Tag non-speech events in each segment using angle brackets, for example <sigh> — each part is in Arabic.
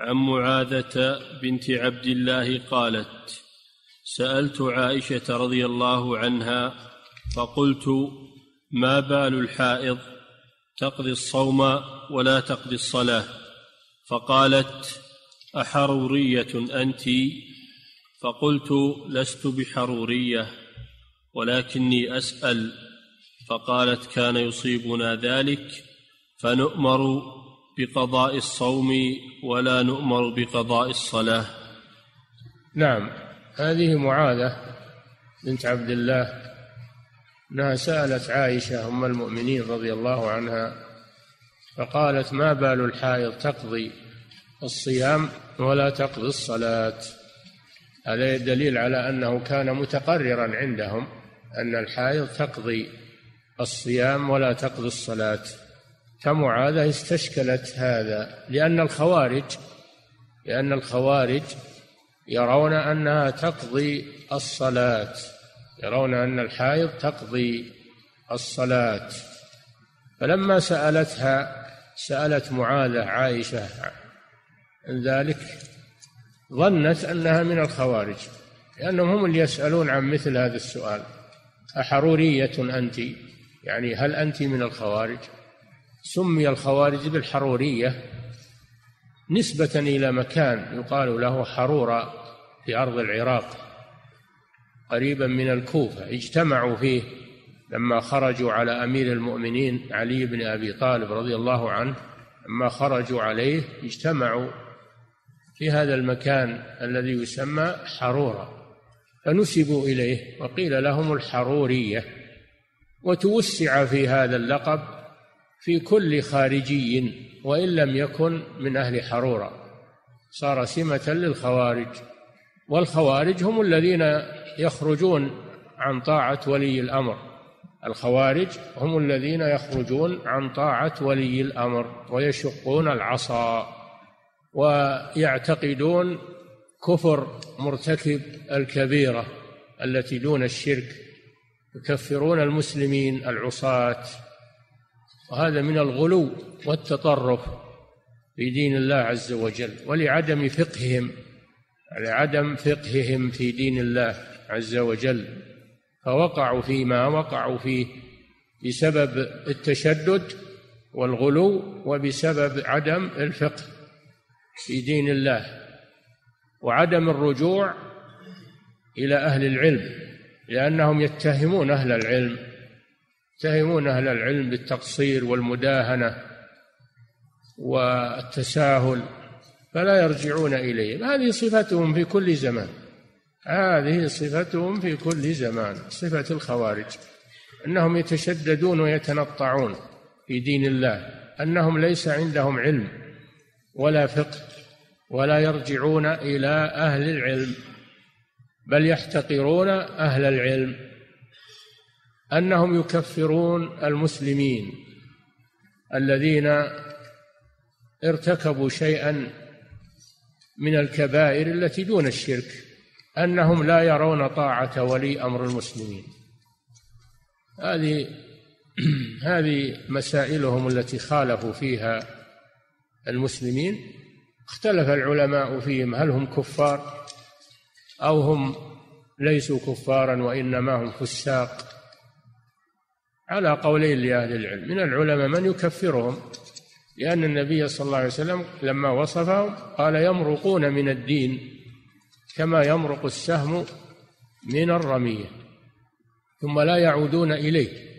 عن معاذة بنت عبد الله قالت سألت عائشة رضي الله عنها فقلت ما بال الحائض؟ تقضي الصوم ولا تقضي الصلاة؟ فقالت أحرورية أنت؟ فقلت لست بحرورية ولكني أسأل. فقالت كان يصيبنا ذلك فنؤمر بقضاء الصوم ولا نؤمر بقضاء الصلاة. نعم هذه معاذة بنت عبد الله أنها سألت عائشة أم المؤمنين رضي الله عنها فقالت ما بال الحائض تقضي الصيام ولا تقضي الصلاة؟ هذا دليل على أنه كان متقررا عندهم أن الحائض تقضي الصيام ولا تقضي الصلاة. فمعاذة استشكلت هذا لأن الخوارج لأن الخوارج يرون أنها تقضي الصلاة يرون أن الحائض تقضي الصلاة. فلما سألتها سألت معاذة عائشة عن ذلك ظنت أنها من الخوارج لأنهم هم اللي يسألون عن مثل هذا السؤال. أحرورية أنت؟ يعني هل أنت من الخوارج؟ سمي الخوارج بالحرورية نسبة إلى مكان يقال له حرورة في أرض العراق قريبا من الكوفة. اجتمعوا فيه لما خرجوا على أمير المؤمنين علي بن أبي طالب رضي الله عنه. لما خرجوا عليه اجتمعوا في هذا المكان الذي يسمى حرورة. فنسبوا إليه وقيل لهم الحرورية. وتوسع في هذا اللقب في كل خارجي وإن لم يكن من أهل حرورة. صار سمة للخوارج والخوارج هم الذين يخرجون عن طاعة ولي الأمر. الخوارج هم الذين يخرجون عن طاعة ولي الأمر ويشقون العصا ويعتقدون كفر مرتكب الكبيرة التي دون الشرك يكفرون المسلمين العصاة. وهذا من الغلو والتطرف في دين الله عز وجل ولعدم فقههم لعدم فقههم في دين الله عز وجل. فوقعوا فيما وقعوا فيه بسبب التشدد والغلو وبسبب عدم الفقه في دين الله وعدم الرجوع إلى أهل العلم لأنهم يتهمون أهل العلم يتهمون أهل العلم بالتقصير والمداهنة والتساهل فلا يرجعون إليهم. هذه صفتهم في كل زمان. هذه صفتهم في كل زمان صفة الخوارج. أنهم يتشددون ويتنطعون في دين الله أنهم ليس عندهم علم ولا فقه ولا يرجعون إلى أهل العلم بل يحتقرون أهل العلم. أنهم يكفرون المسلمين الذين ارتكبوا شيئا من الكبائر التي دون الشرك أنهم لا يرون طاعة ولي أمر المسلمين. هذه <clears throat> هذه مسائلهم التي خالفوا فيها المسلمين. اختلف العلماء فيهم هل هم كفار أو هم ليسوا كفارا وإنما هم فساق. على قولين لأهل العلم. من العلماء من يكفرهم؟ لأن النبي صلى الله عليه وسلم لما وصفهم قال يمرقون من الدين كما يمرق السهم من الرمية ثم لا يعودون إليه.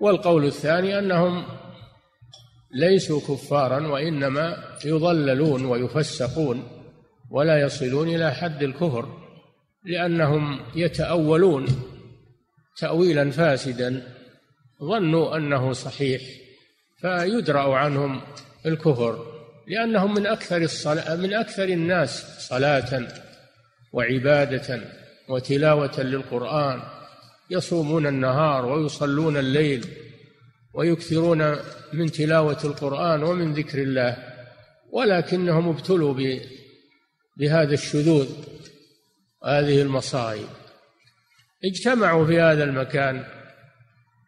والقول الثاني أنهم ليسوا كفارا وإنما يضللون ويفسقون ولا يصلون إلى حد الكفر لأنهم يتأولون تأويلا فاسدا ظنوا أنه صحيح فيدرأ عنهم الكفر لأنهم من أكثر الصلاة من أكثر الناس صلاة وعبادة وتلاوة للقرآن يصومون النهار ويصلون الليل ويكثرون من تلاوة القرآن ومن ذكر الله ولكنهم ابتلوا بهذا الشذوذ وهذه المصائب. اجتمعوا في هذا المكان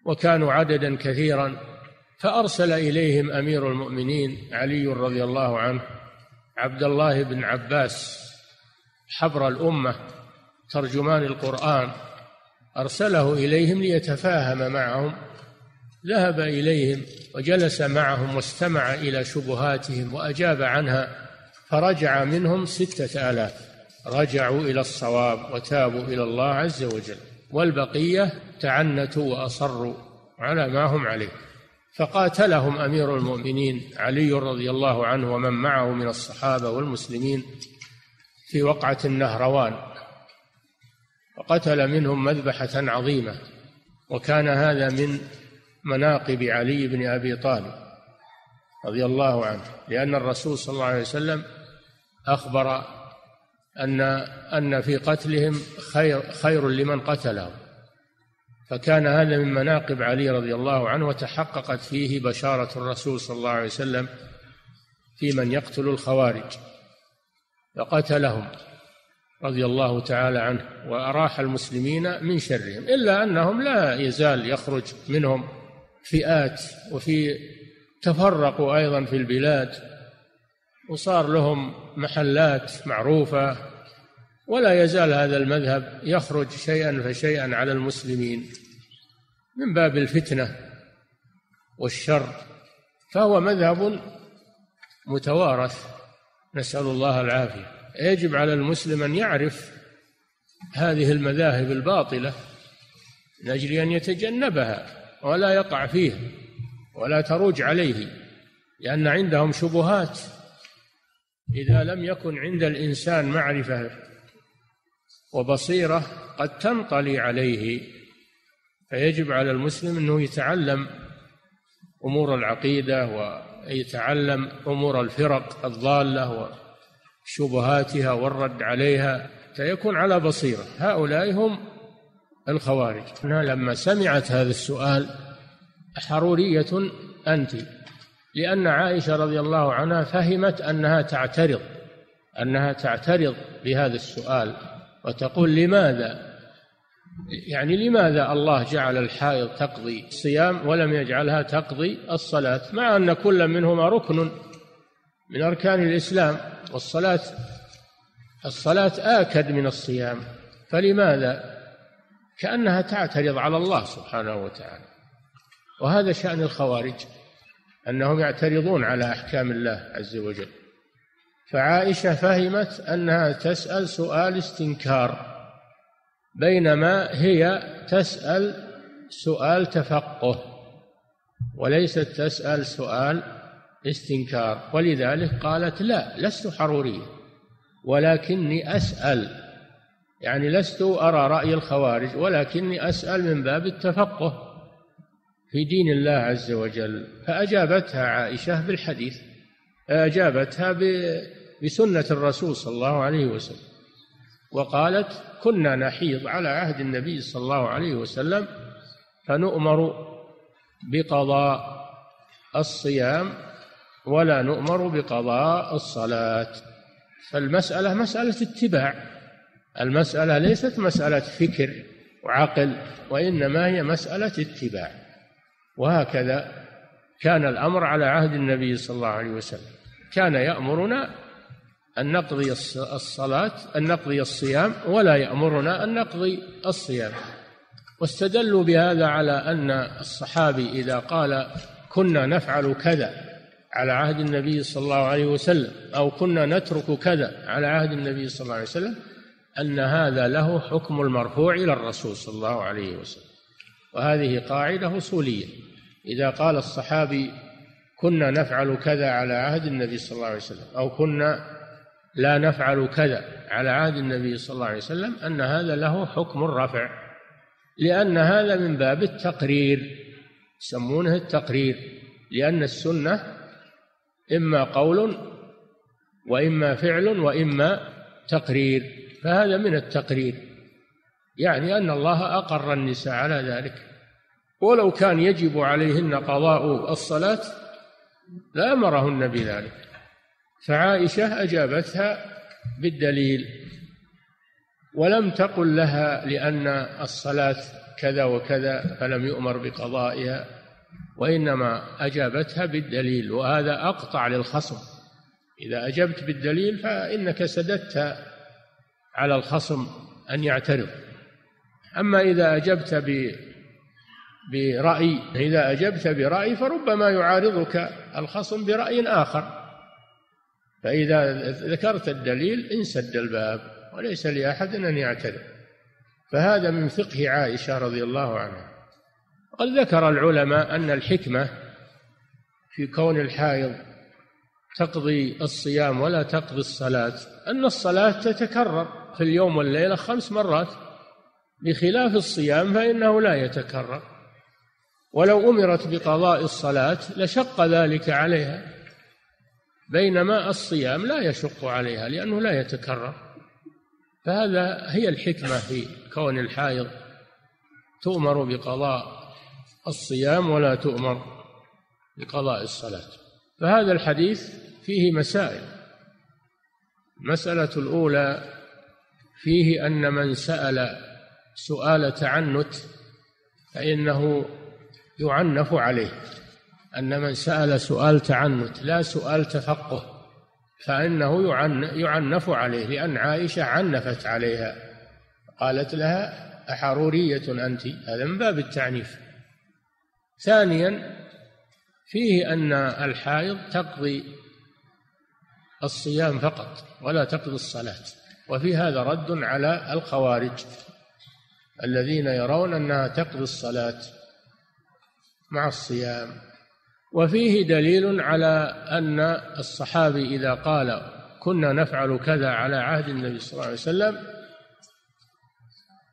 وكانوا عددا كثيرا فأرسل إليهم أمير المؤمنين علي رضي الله عنه عبد الله بن عباس حبر الأمة ترجمان القرآن أرسله إليهم ليتفاهم معهم ذهب إليهم وجلس معهم واستمع إلى شبهاتهم وأجاب عنها فرجع منهم ستة آلاف رجعوا إلى الصواب وتابوا إلى الله عز وجل. والبقية تعنتوا وأصروا على ما هم عليه. فقاتلهم أمير المؤمنين علي رضي الله عنه ومن معه من الصحابة والمسلمين في وقعة النهروان. وقتل منهم مذبحة عظيمة وكان هذا من مناقب علي بن أبي طالب رضي الله عنه لأن الرسول صلى الله عليه وسلم أخبر أن أن في قتلهم خير خير لمن قتلهم. فكان هذا من مناقب علي رضي الله عنه وتحققت فيه بشارة الرسول صلى الله عليه وسلم في من يقتل الخوارج فقتلهم رضي الله تعالى عنه وأراح المسلمين من شرهم إلا أنهم لا يزال يخرج منهم فئات وفي تفرقوا أيضا في البلاد. وصار لهم محلات معروفة ولا يزال هذا المذهب يخرج شيئا فشيئا على المسلمين من باب الفتنة والشر. فهو مذهب متوارث. نسأل الله العافية. يجب على المسلم أن يعرف هذه المذاهب الباطلة من أجل أن يتجنبها ولا يقع فيها ولا تروج عليه لأن عندهم شبهات إذا لم يكن عند الإنسان معرفة وبصيرة قد تنطلي عليه فيجب على المسلم أنه يتعلم أمور العقيدة ويتعلم أمور الفرق الضالة وشبهاتها والرد عليها فيكون على بصيرة. هؤلاء هم الخوارج. لما سمعت هذا السؤال حرورية أنت. لأن عائشة رضي الله عنها فهمت أنها تعترض أنها تعترض بهذا السؤال وتقول لماذا؟ يعني لماذا الله جعل الحائض تقضي الصيام ولم يجعلها تقضي الصلاة؟ مع أن كل منهما ركن من أركان الإسلام والصلاة الصلاة آكد من الصيام فلماذا؟ كأنها تعترض على الله سبحانه وتعالى وهذا شأن الخوارج. أنهم يعترضون على أحكام الله عز وجل. فعائشة فهمت أنها تسأل سؤال استنكار بينما هي تسأل سؤال تفقه وليست تسأل سؤال استنكار. ولذلك قالت لا لست حرورية ولكني أسأل. يعني لست أرى رأي الخوارج ولكني أسأل من باب التفقه. في دين الله عز وجل فأجابتها عائشة بالحديث أجابتها بسنة الرسول صلى الله عليه وسلم وقالت كنا نحيض على عهد النبي صلى الله عليه وسلم فنؤمر بقضاء الصيام ولا نؤمر بقضاء الصلاة. فالمسألة مسألة اتباع المسألة ليست مسألة فكر وعقل وإنما هي مسألة اتباع. وهكذا كان الأمر على عهد النبي صلى الله عليه وسلم. كان يأمرنا أن نقضي الصلاة أن نقضي الصيام ولا يأمرنا أن نقضي الصيام. واستدلوا بهذا على أن الصحابي إذا قال كنا نفعل كذا على عهد النبي صلى الله عليه وسلم أو كنا نترك كذا على عهد النبي صلى الله عليه وسلم أن هذا له حكم المرفوع إلى الرسول صلى الله عليه وسلم. وهذه قاعدة أصولية. إذا قال الصحابي كنا نفعل كذا على عهد النبي صلى الله عليه وسلم أو كنا لا نفعل كذا على عهد النبي صلى الله عليه وسلم أن هذا له حكم الرفع لأن هذا من باب التقرير يسمونه التقرير لأن السنة إما قول وإما فعل وإما تقرير فهذا من التقرير. يعني أن الله أقر النساء على ذلك. ولو كان يجب عليهن قضاء الصلاة لأمرهن بذلك. فعائشة أجابتها بالدليل ولم تقل لها لأن الصلاة كذا وكذا فلم يؤمر بقضائها وإنما أجابتها بالدليل وهذا أقطع للخصم. إذا أجبت بالدليل فإنك سددت على الخصم أن يعترض. أما إذا أجبت ب برأي إذا أجبت برأي فربما يعارضك الخصم برأي آخر. فإذا ذكرت الدليل انسد الباب وليس لأحد أن يعترض فهذا من فقه عائشة رضي الله عنها. قد ذكر العلماء أن الحكمة في كون الحائض تقضي الصيام ولا تقضي الصلاة أن الصلاة تتكرر في اليوم والليلة خمس مرات. بخلاف الصيام فإنه لا يتكرر. ولو أمرت بقضاء الصلاة لشق ذلك عليها. بينما الصيام لا يشق عليها لأنه لا يتكرر. فهذا هي الحكمة في كون الحائض. تؤمر بقضاء الصيام ولا تؤمر بقضاء الصلاة. فهذا الحديث فيه مسائل. المسألة الأولى فيه أن من سأل سؤال تعنت فإنه يعنف عليه أن من سأل سؤال تعنت لا سؤال تفقه فإنه يعنف عليه لأن عائشة عنفت عليها قالت لها أحرورية أنت؟ هذا من باب التعنيف. ثانيا فيه أن الحائض تقضي الصيام فقط ولا تقضي الصلاة وفي هذا رد على الخوارج. الذين يرون أنها تقضي الصلاة مع الصيام. وفيه دليل على أن الصحابي إذا قال كنا نفعل كذا على عهد النبي صلى الله عليه وسلم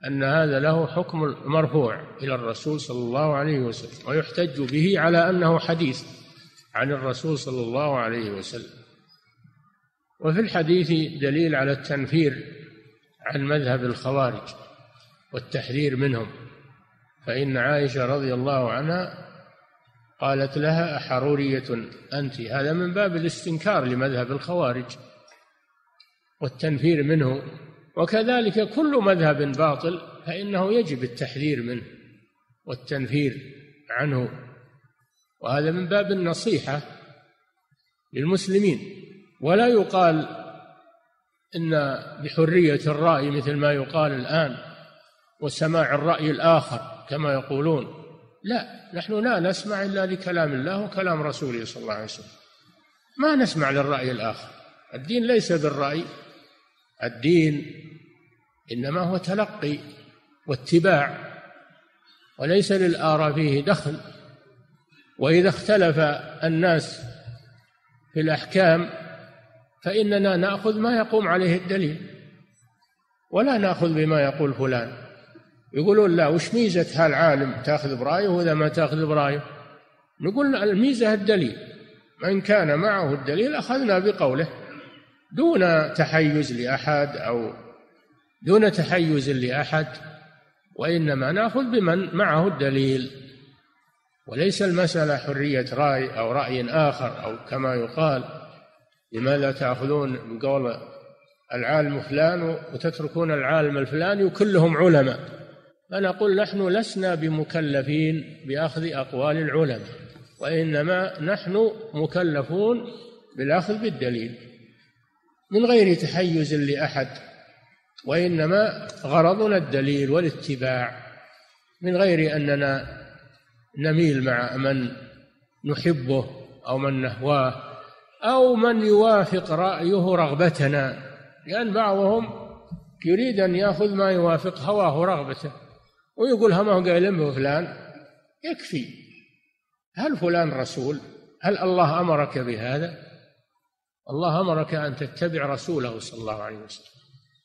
أن هذا له حكم مرفوع إلى الرسول صلى الله عليه وسلم ويحتج به على أنه حديث عن الرسول صلى الله عليه وسلم. وفي الحديث دليل على التنفير عن مذهب الخوارج. والتحذير منهم. فإن عائشة رضي الله عنها قالت لها أحرورية أنت؟ هذا من باب الاستنكار لمذهب الخوارج والتنفير منه. وكذلك كل مذهب باطل فإنه يجب التحذير منه والتنفير عنه. وهذا من باب النصيحة للمسلمين. ولا يقال إن بحرية الرأي مثل ما يقال الآن وسماع الرأي الآخر كما يقولون. لا نحن لا نسمع إلا لكلام الله وكلام رسوله صلى الله عليه وسلم. ما نسمع للرأي الآخر. الدين ليس بالرأي. الدين إنما هو تلقي واتباع وليس للآراء فيه دخل. وإذا اختلف الناس في الأحكام فإننا نأخذ ما يقوم عليه الدليل. ولا نأخذ بما يقول فلان. يقولون لا وش ميزة هالعالم؟ تأخذ برأيه وإذا ما تأخذ برأيه؟ نقول الميزة الدليل. من كان معه الدليل أخذنا بقوله. دون تحيز لأحد أو دون تحيز لأحد وإنما نأخذ بمن معه الدليل. وليس المسألة حرية رأي أو رأي آخر أو كما يقال. لماذا تأخذون من قول العالم فلان وتتركون العالم الفلاني وكلهم علماء؟ فنقول نحن لسنا بمكلفين بأخذ أقوال العلماء وإنما نحن مكلفون بالأخذ بالدليل. من غير تحيز لأحد وإنما غرضنا الدليل والاتباع. من غير أننا نميل مع من نحبه أو من نهواه أو من يوافق رأيه رغبتنا لأن بعضهم يريد أن يأخذ ما يوافق هواه رغبته. ويقول ما هو قايل بفلان يكفي. هل فلان رسول؟ هل الله أمرك بهذا؟ الله أمرك أن تتبع رسوله صلى الله عليه وسلم.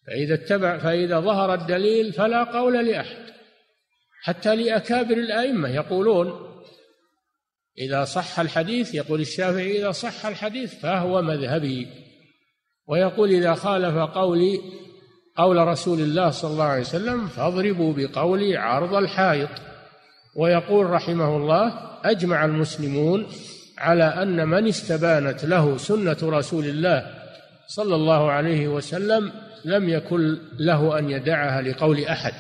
فإذا اتبع فإذا ظهر الدليل فلا قول لأحد. حتى لأكابر الأئمة يقولون إذا صح الحديث يقول الشافعي إذا صح الحديث فهو مذهبي. ويقول إذا خالف قولي قول رسول الله صلى الله عليه وسلم فاضربوا بقولي عرض الحائط. ويقول رحمه الله أجمع المسلمون على أن من استبانت له سنة رسول الله صلى الله عليه وسلم لم يكن له أن يدعها لقول أحد.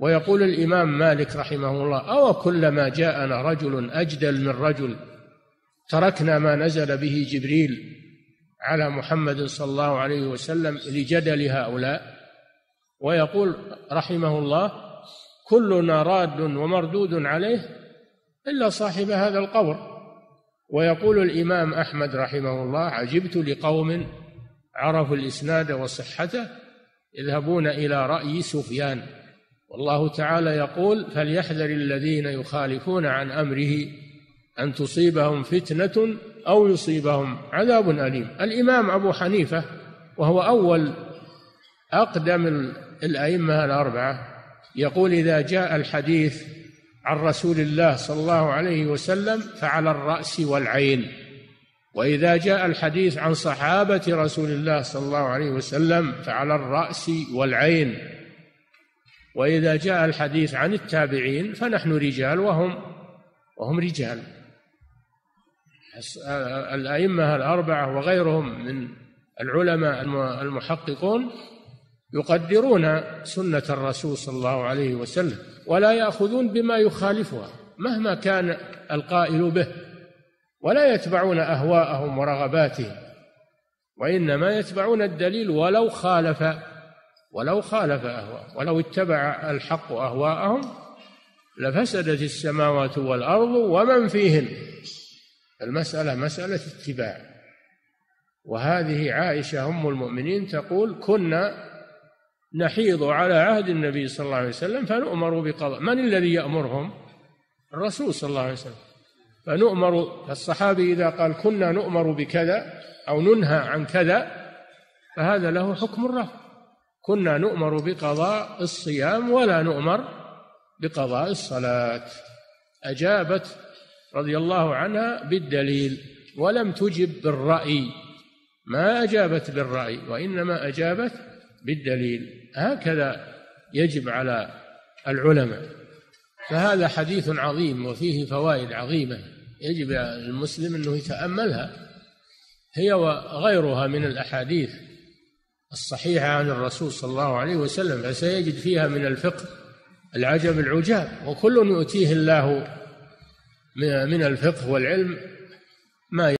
ويقول الإمام مالك رحمه الله أو كلما جاءنا رجل أجدل من رجل تركنا ما نزل به جبريل على محمد صلى الله عليه وسلم لجدل هؤلاء. ويقول رحمه الله كلنا راد ومردود عليه إلا صاحب هذا القبر ويقول الإمام أحمد رحمه الله عجبت لقوم عرفوا الإسناد وصحته يذهبون إلى رأي سفيان. والله تعالى يقول فليحذر الذين يخالفون عن أمره أن تصيبهم فتنة أو يصيبهم عذاب أليم. الإمام أبو حنيفة وهو أول أقدم الأئمة الأربعة يقول إذا جاء الحديث عن رسول الله صلى الله عليه وسلم فعلى الرأس والعين. وإذا جاء الحديث عن صحابة رسول الله صلى الله عليه وسلم فعلى الرأس والعين. وإذا جاء الحديث عن التابعين فنحن رجال وهم وهم رجال. الأئمة الأربعة وغيرهم من العلماء المحققون يقدرون سنة الرسول صلى الله عليه وسلم ولا يأخذون بما يخالفها مهما كان القائل به ولا يتبعون أهواءهم ورغباتهم وإنما يتبعون الدليل ولو خالف ولو خالف أهواء ولو اتبع الحق أهواءهم لفسدت السماوات والأرض ومن فيهن. المسألة مسألة اتباع. وهذه عائشة أم المؤمنين تقول كنا نحيض على عهد النبي صلى الله عليه وسلم فنؤمر بقضاء. من الذي يأمرهم؟ الرسول صلى الله عليه وسلم. فنؤمر الصحابي إذا قال كنا نؤمر بكذا أو ننهى عن كذا فهذا له حكم الرفع كنا نؤمر بقضاء الصيام ولا نؤمر بقضاء الصلاة. أجابت رضي الله عنها بالدليل ولم تجب بالرأي. ما أجابت بالرأي وإنما أجابت بالدليل. هكذا يجب على العلماء. فهذا حديث عظيم وفيه فوائد عظيمة. يجب المسلم أنه يتأملها. هي وغيرها من الأحاديث الصحيحة عن الرسول صلى الله عليه وسلم فسيجد فيها من الفقه العجب العجاب وكل يؤتيه الله من الفقه والعلم ما